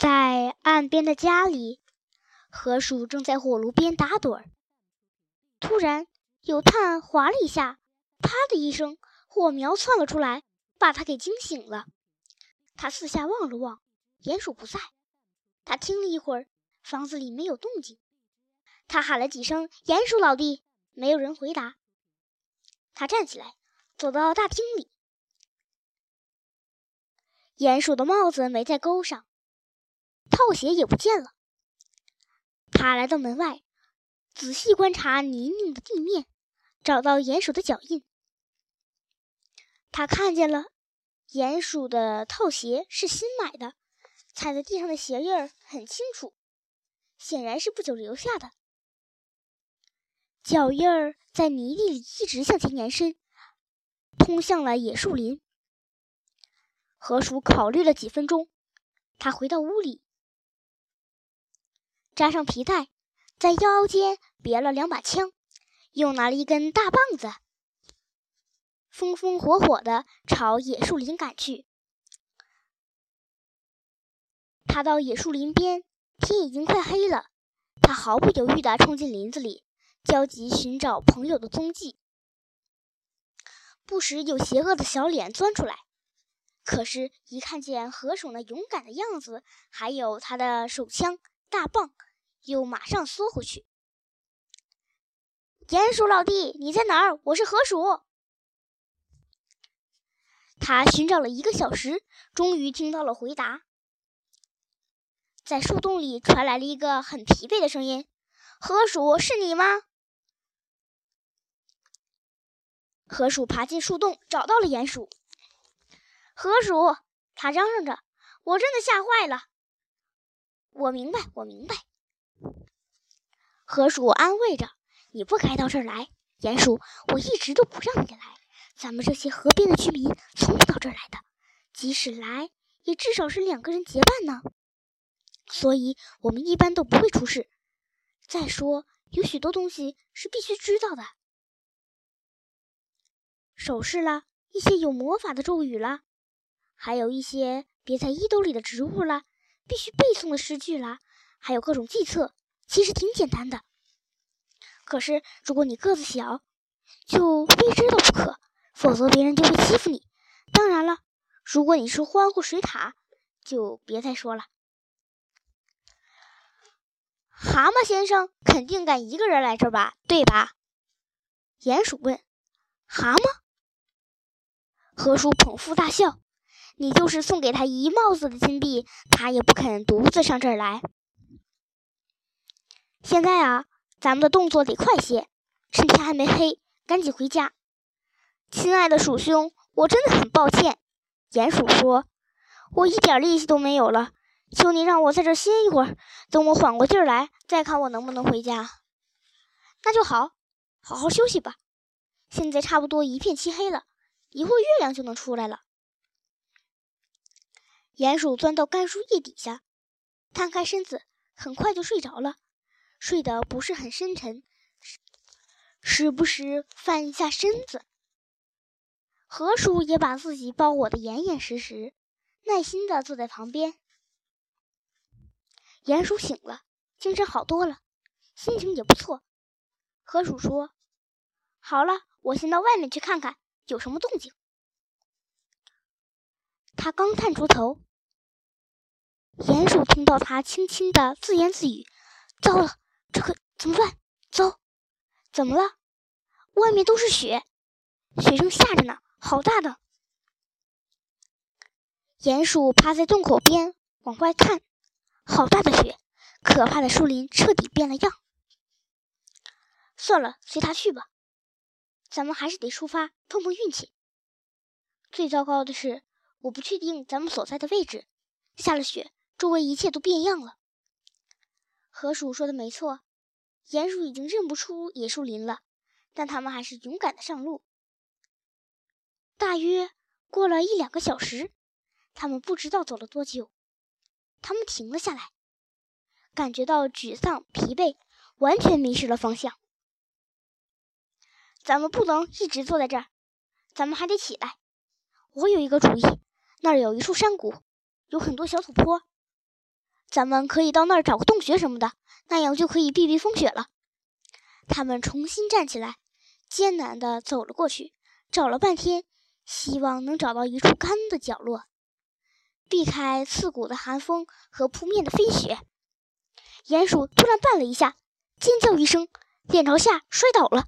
在岸边的家里，河鼠正在火炉边打盹儿。突然，有炭划了一下，啪的一声，火苗窜了出来，把他给惊醒了。他四下望了望，鼹鼠不在。他听了一会儿，房子里没有动静。他喊了几声“鼹鼠老弟”，没有人回答。他站起来，走到大厅里。鼹鼠的帽子没在钩上，套鞋也不见了。他来到门外，仔细观察泥泞的地面，找到鼹鼠的脚印。他看见了鼹鼠的套鞋是新买的，踩在地上的鞋印儿很清楚，显然是不久留下的。脚印儿在泥地里一直向前延伸，通向了野树林。河鼠考虑了几分钟，他回到屋里，扎上皮带，在腰间别了两把枪，又拿了一根大棒子，风风火火地朝野树林赶去。他到野树林边，天已经快黑了，他毫不犹豫地冲进林子里，焦急寻找朋友的踪迹。不时有邪恶的小脸钻出来。可是，一看见河鼠那勇敢的样子，还有他的手枪、大棒，又马上缩回去。鼹鼠老弟，你在哪儿？我是河鼠。他寻找了一个小时，终于听到了回答。在树洞里传来了一个很疲惫的声音：“河鼠，是你吗？”河鼠爬进树洞，找到了鼹鼠。河鼠，他嚷嚷着：“我真的吓坏了。”我明白，我明白。河鼠安慰着：“你不该到这儿来。”鼹鼠，我一直都不让你来。咱们这些河边的居民从不到这儿来的，即使来，也至少是两个人结伴呢。所以，我们一般都不会出事。再说，有许多东西是必须知道的，首饰啦，一些有魔法的咒语啦。还有一些别在衣兜里的植物啦，必须背诵的诗句啦，还有各种计策，其实挺简单的。可是如果你个子小，就非知道不可，否则别人就会欺负你。当然了，如果你是欢呼水獭，就别再说了。蛤蟆先生肯定敢一个人来这儿吧？对吧？鼹鼠问。蛤蟆？河鼠捧腹大笑。你就是送给他一帽子的金币，他也不肯独自上这儿来。现在啊，咱们的动作得快些，趁天还没黑，赶紧回家。亲爱的鼠兄，我真的很抱歉。鼹鼠说：“我一点力气都没有了，求你让我在这歇一会儿，等我缓过劲儿来，再看我能不能回家。”那就好，好好休息吧。现在差不多一片漆黑了，一会儿月亮就能出来了。鼹鼠钻到干树叶底下，摊开身子，很快就睡着了。睡得不是很深沉，时不时翻一下身子。河鼠也把自己包裹得严严实实，耐心地坐在旁边。鼹鼠醒了，精神好多了，心情也不错。河鼠说：“好了，我先到外面去看看有什么动静。”他刚探出头。鼹鼠听到他轻轻的自言自语：“糟了，这可怎么办？走，怎么了？外面都是雪，雪正下着呢，好大的！”鼹鼠趴在洞口边往外看，好大的雪，可怕的树林彻底变了样。算了，随他去吧，咱们还是得出发碰碰运气。最糟糕的是，我不确定咱们所在的位置，下了雪。周围一切都变样了。河鼠说的没错，鼹鼠已经认不出野树林了，但他们还是勇敢的上路。大约过了一两个小时，他们不知道走了多久，他们停了下来，感觉到沮丧、疲惫，完全迷失了方向。咱们不能一直坐在这儿，咱们还得起来。我有一个主意，那儿有一处山谷，有很多小土坡。咱们可以到那儿找个洞穴什么的，那样就可以避避风雪了。他们重新站起来，艰难地走了过去，找了半天，希望能找到一处干的角落，避开刺骨的寒风和扑面的飞雪。鼹鼠突然绊了一下，尖叫一声，脸朝下摔倒了。